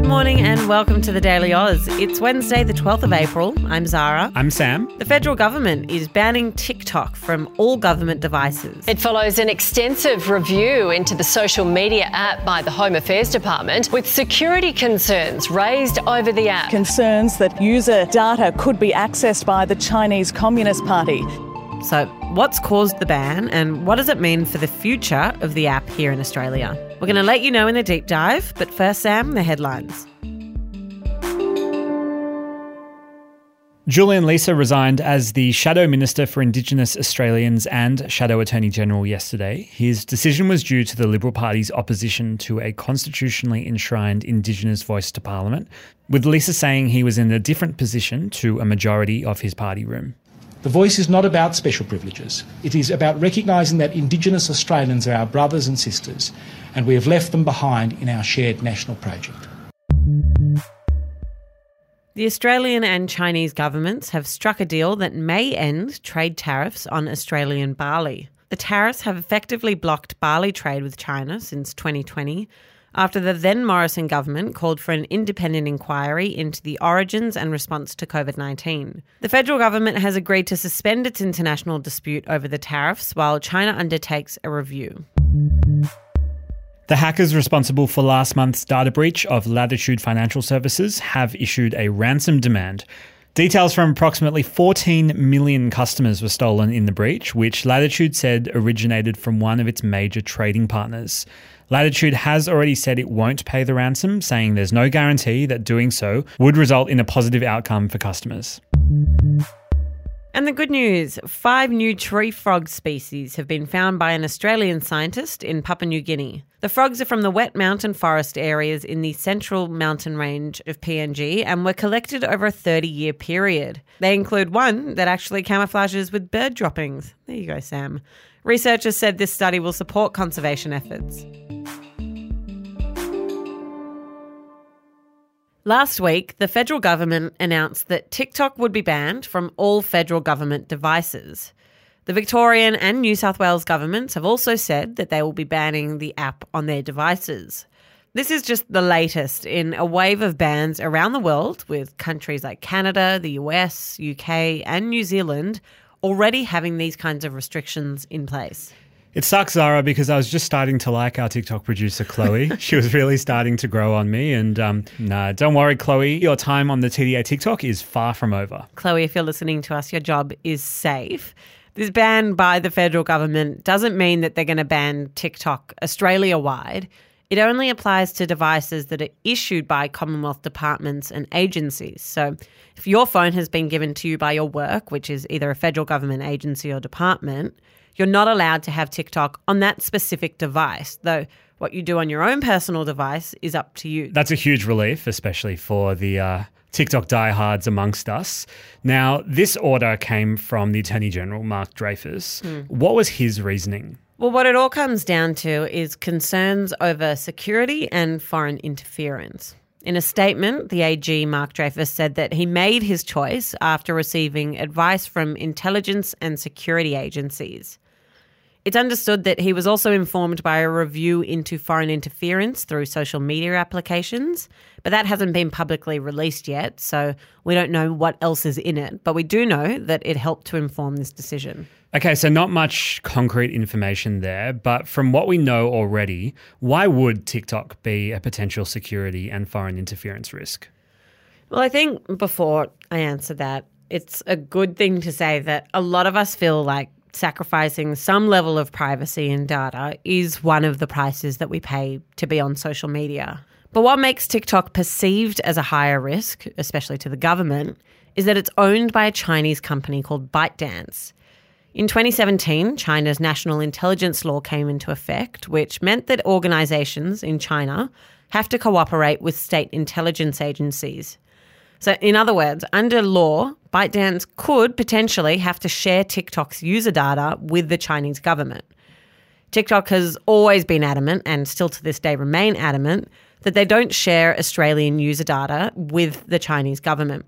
Good morning and welcome to the Daily Oz. It's Wednesday, the 12th of April. I'm Zara. I'm Sam. The federal government is banning TikTok from all government devices. It follows an extensive review into the social media app by the Home Affairs Department with security concerns raised over the app. Concerns that user data could be accessed by the Chinese Communist Party. So, what's caused the ban and what does it mean for the future of the app here in Australia? We're going to let you know in the deep dive, but first, Sam, the headlines. Julian Leeser resigned as the Shadow Minister for Indigenous Australians and Shadow Attorney General yesterday. His decision was due to the Liberal Party's opposition to a constitutionally enshrined Indigenous voice to Parliament, with Leeser saying he was in a different position to a majority of his party room. The voice is not about special privileges. It is about recognising that Indigenous Australians are our brothers and sisters, and we have left them behind in our shared national project. The Australian and Chinese governments have struck a deal that may end trade tariffs on Australian barley. The tariffs have effectively blocked barley trade with China since 2020 after the then Morrison government called for an independent inquiry into the origins and response to COVID 19. The federal government has agreed to suspend its international dispute over the tariffs while China undertakes a review. The hackers responsible for last month's data breach of Latitude Financial Services have issued a ransom demand. Details from approximately 14 million customers were stolen in the breach, which Latitude said originated from one of its major trading partners. Latitude has already said it won't pay the ransom, saying there's no guarantee that doing so would result in a positive outcome for customers. And the good news five new tree frog species have been found by an Australian scientist in Papua New Guinea. The frogs are from the wet mountain forest areas in the central mountain range of PNG and were collected over a 30 year period. They include one that actually camouflages with bird droppings. There you go, Sam. Researchers said this study will support conservation efforts. Last week, the federal government announced that TikTok would be banned from all federal government devices. The Victorian and New South Wales governments have also said that they will be banning the app on their devices. This is just the latest in a wave of bans around the world, with countries like Canada, the US, UK, and New Zealand already having these kinds of restrictions in place. It sucks, Zara, because I was just starting to like our TikTok producer, Chloe. she was really starting to grow on me. And um, nah, don't worry, Chloe. Your time on the TDA TikTok is far from over. Chloe, if you're listening to us, your job is safe. This ban by the federal government doesn't mean that they're going to ban TikTok Australia wide. It only applies to devices that are issued by Commonwealth departments and agencies. So, if your phone has been given to you by your work, which is either a federal government agency or department, you're not allowed to have TikTok on that specific device, though what you do on your own personal device is up to you. That's a huge relief, especially for the uh, TikTok diehards amongst us. Now, this order came from the Attorney General, Mark Dreyfus. Mm. What was his reasoning? Well, what it all comes down to is concerns over security and foreign interference. In a statement, the AG Mark Dreyfus said that he made his choice after receiving advice from intelligence and security agencies. It's understood that he was also informed by a review into foreign interference through social media applications, but that hasn't been publicly released yet, so we don't know what else is in it. But we do know that it helped to inform this decision. Okay, so not much concrete information there, but from what we know already, why would TikTok be a potential security and foreign interference risk? Well, I think before I answer that, it's a good thing to say that a lot of us feel like sacrificing some level of privacy and data is one of the prices that we pay to be on social media. But what makes TikTok perceived as a higher risk, especially to the government, is that it's owned by a Chinese company called ByteDance. In 2017, China's national intelligence law came into effect, which meant that organizations in China have to cooperate with state intelligence agencies. So, in other words, under law, ByteDance could potentially have to share TikTok's user data with the Chinese government. TikTok has always been adamant, and still to this day remain adamant, that they don't share Australian user data with the Chinese government.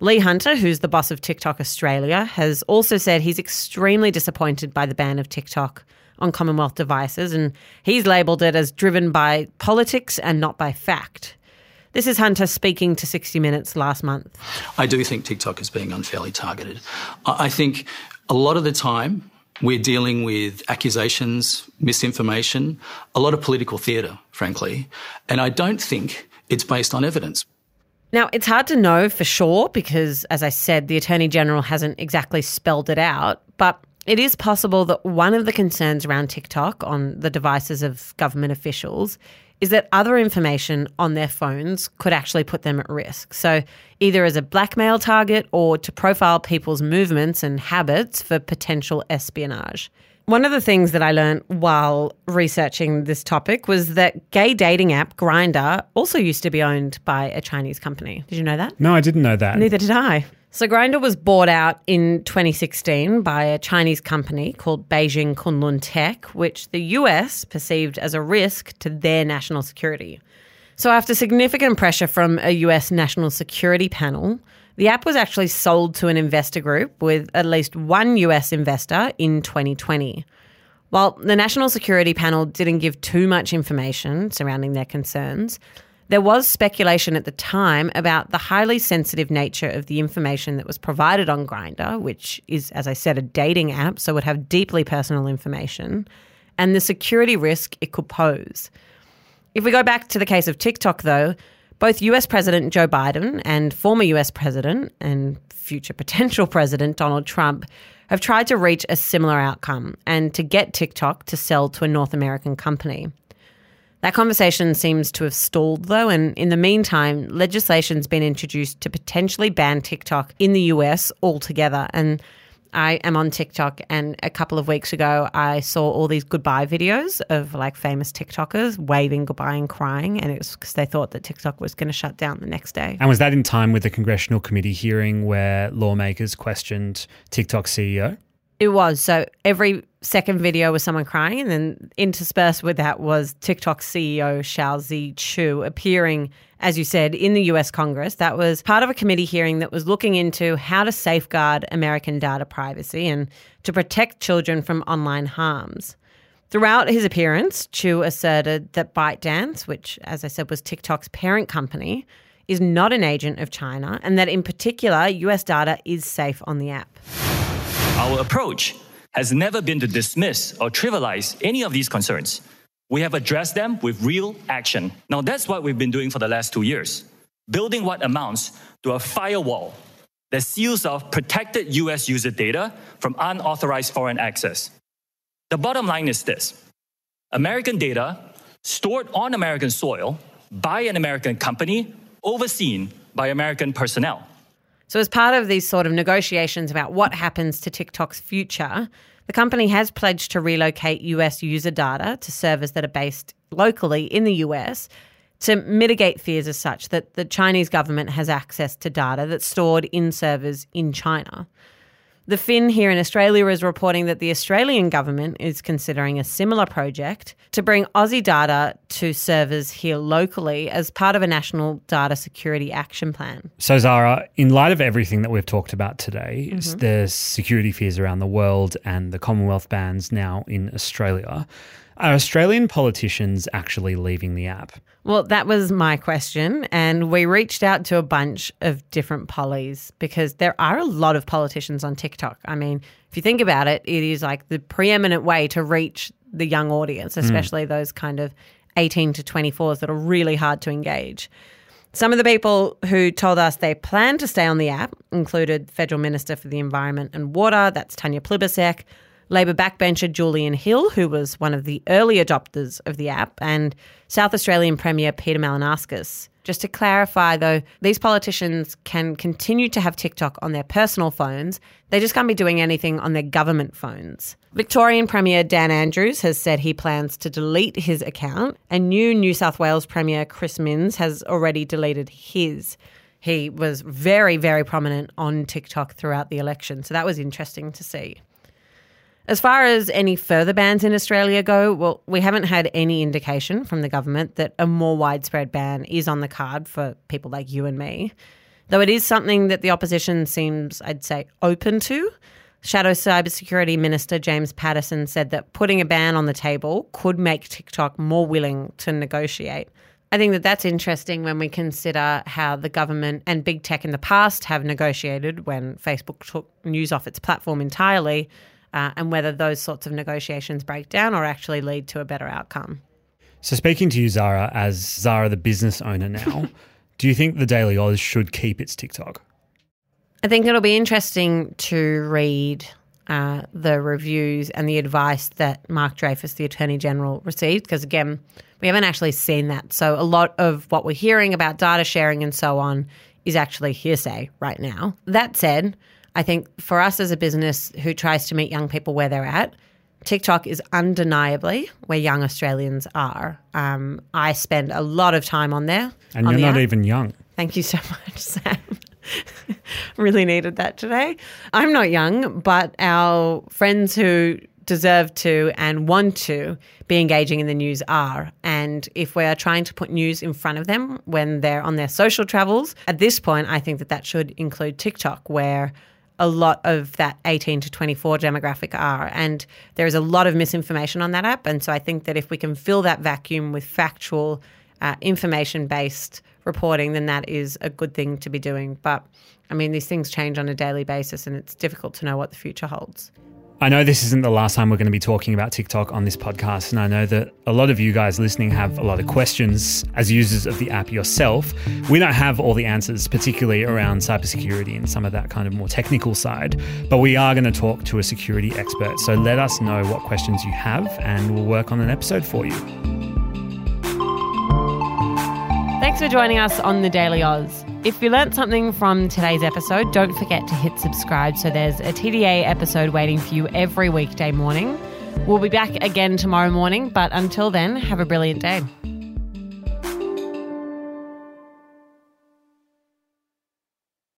Lee Hunter, who's the boss of TikTok Australia, has also said he's extremely disappointed by the ban of TikTok on Commonwealth devices, and he's labelled it as driven by politics and not by fact. This is Hunter speaking to 60 Minutes last month. I do think TikTok is being unfairly targeted. I think a lot of the time we're dealing with accusations, misinformation, a lot of political theatre, frankly, and I don't think it's based on evidence. Now, it's hard to know for sure because, as I said, the Attorney General hasn't exactly spelled it out, but it is possible that one of the concerns around TikTok on the devices of government officials is that other information on their phones could actually put them at risk. So, either as a blackmail target or to profile people's movements and habits for potential espionage. One of the things that I learned while researching this topic was that gay dating app Grindr also used to be owned by a Chinese company. Did you know that? No, I didn't know that. Neither did I. So Grindr was bought out in 2016 by a Chinese company called Beijing Kunlun Tech, which the US perceived as a risk to their national security. So after significant pressure from a US national security panel, the app was actually sold to an investor group with at least one US investor in 2020. While the National Security Panel didn't give too much information surrounding their concerns, there was speculation at the time about the highly sensitive nature of the information that was provided on Grindr, which is, as I said, a dating app, so would have deeply personal information, and the security risk it could pose. If we go back to the case of TikTok, though, both US President Joe Biden and former US President and future potential President Donald Trump have tried to reach a similar outcome and to get TikTok to sell to a North American company. That conversation seems to have stalled, though, and in the meantime, legislation's been introduced to potentially ban TikTok in the US altogether. And I am on TikTok, and a couple of weeks ago, I saw all these goodbye videos of like famous TikTokers waving goodbye and crying, and it was because they thought that TikTok was going to shut down the next day. And was that in time with the congressional committee hearing where lawmakers questioned TikTok CEO? It was. So every second video was someone crying, and then interspersed with that was TikTok CEO Shou Zi Chew appearing, as you said, in the US Congress. That was part of a committee hearing that was looking into how to safeguard American data privacy and to protect children from online harms. Throughout his appearance, Chew asserted that ByteDance, which, as I said, was TikTok's parent company, is not an agent of China, and that in particular, US data is safe on the app. Our approach has never been to dismiss or trivialize any of these concerns. We have addressed them with real action. Now, that's what we've been doing for the last two years building what amounts to a firewall that seals off protected US user data from unauthorized foreign access. The bottom line is this American data stored on American soil by an American company, overseen by American personnel. So, as part of these sort of negotiations about what happens to TikTok's future, the company has pledged to relocate US user data to servers that are based locally in the US to mitigate fears as such that the Chinese government has access to data that's stored in servers in China. The Fin here in Australia is reporting that the Australian government is considering a similar project to bring Aussie data to servers here locally as part of a national data security action plan. So, Zara, in light of everything that we've talked about today, mm-hmm. there's security fears around the world and the Commonwealth bans now in Australia. Are Australian politicians actually leaving the app? Well, that was my question. And we reached out to a bunch of different pollies because there are a lot of politicians on TikTok. I mean, if you think about it, it is like the preeminent way to reach the young audience, hmm. especially mm. those kind of 18 to 24s that are really hard to engage. Some of the people who told us they plan to stay on the app included Federal Minister for the Environment and Water, that's Tanya Plibersek, Labor backbencher Julian Hill, who was one of the early adopters of the app, and South Australian Premier Peter Malinauskas. Just to clarify, though, these politicians can continue to have TikTok on their personal phones. They just can't be doing anything on their government phones. Victorian Premier Dan Andrews has said he plans to delete his account, and new New South Wales Premier Chris Minns has already deleted his. he was very, very prominent on TikTok throughout the election. So that was interesting to see. As far as any further bans in Australia go, well, we haven't had any indication from the government that a more widespread ban is on the card for people like you and me. Though it is something that the opposition seems, I'd say, open to. Shadow Cybersecurity Minister James Paterson said that putting a ban on the table could make TikTok more willing to negotiate. I think that that's interesting when we consider how the government and big tech in the past have negotiated when Facebook took news off its platform entirely, uh, and whether those sorts of negotiations break down or actually lead to a better outcome. So, speaking to you, Zara, as Zara, the business owner now, do you think the Daily Oz should keep its TikTok? I think it'll be interesting to read uh, the reviews and the advice that Mark Dreyfus, the Attorney General, received, because again, we haven't actually seen that. So a lot of what we're hearing about data sharing and so on is actually hearsay right now. That said, I think for us as a business who tries to meet young people where they're at, TikTok is undeniably where young Australians are. Um, I spend a lot of time on there. And on you're the not app. even young. Thank you so much, Sam. really needed that today. I'm not young, but our friends who deserve to and want to be engaging in the news are. And if we are trying to put news in front of them when they're on their social travels, at this point, I think that that should include TikTok, where a lot of that 18 to 24 demographic are. And there is a lot of misinformation on that app. And so I think that if we can fill that vacuum with factual, uh, information based reporting, then that is a good thing to be doing. But I mean, these things change on a daily basis and it's difficult to know what the future holds. I know this isn't the last time we're going to be talking about TikTok on this podcast, and I know that a lot of you guys listening have a lot of questions as users of the app yourself. We don't have all the answers, particularly around cybersecurity and some of that kind of more technical side, but we are going to talk to a security expert. So let us know what questions you have, and we'll work on an episode for you. Thanks for joining us on the Daily Oz. If you learnt something from today's episode, don't forget to hit subscribe so there's a TDA episode waiting for you every weekday morning. We'll be back again tomorrow morning, but until then, have a brilliant day.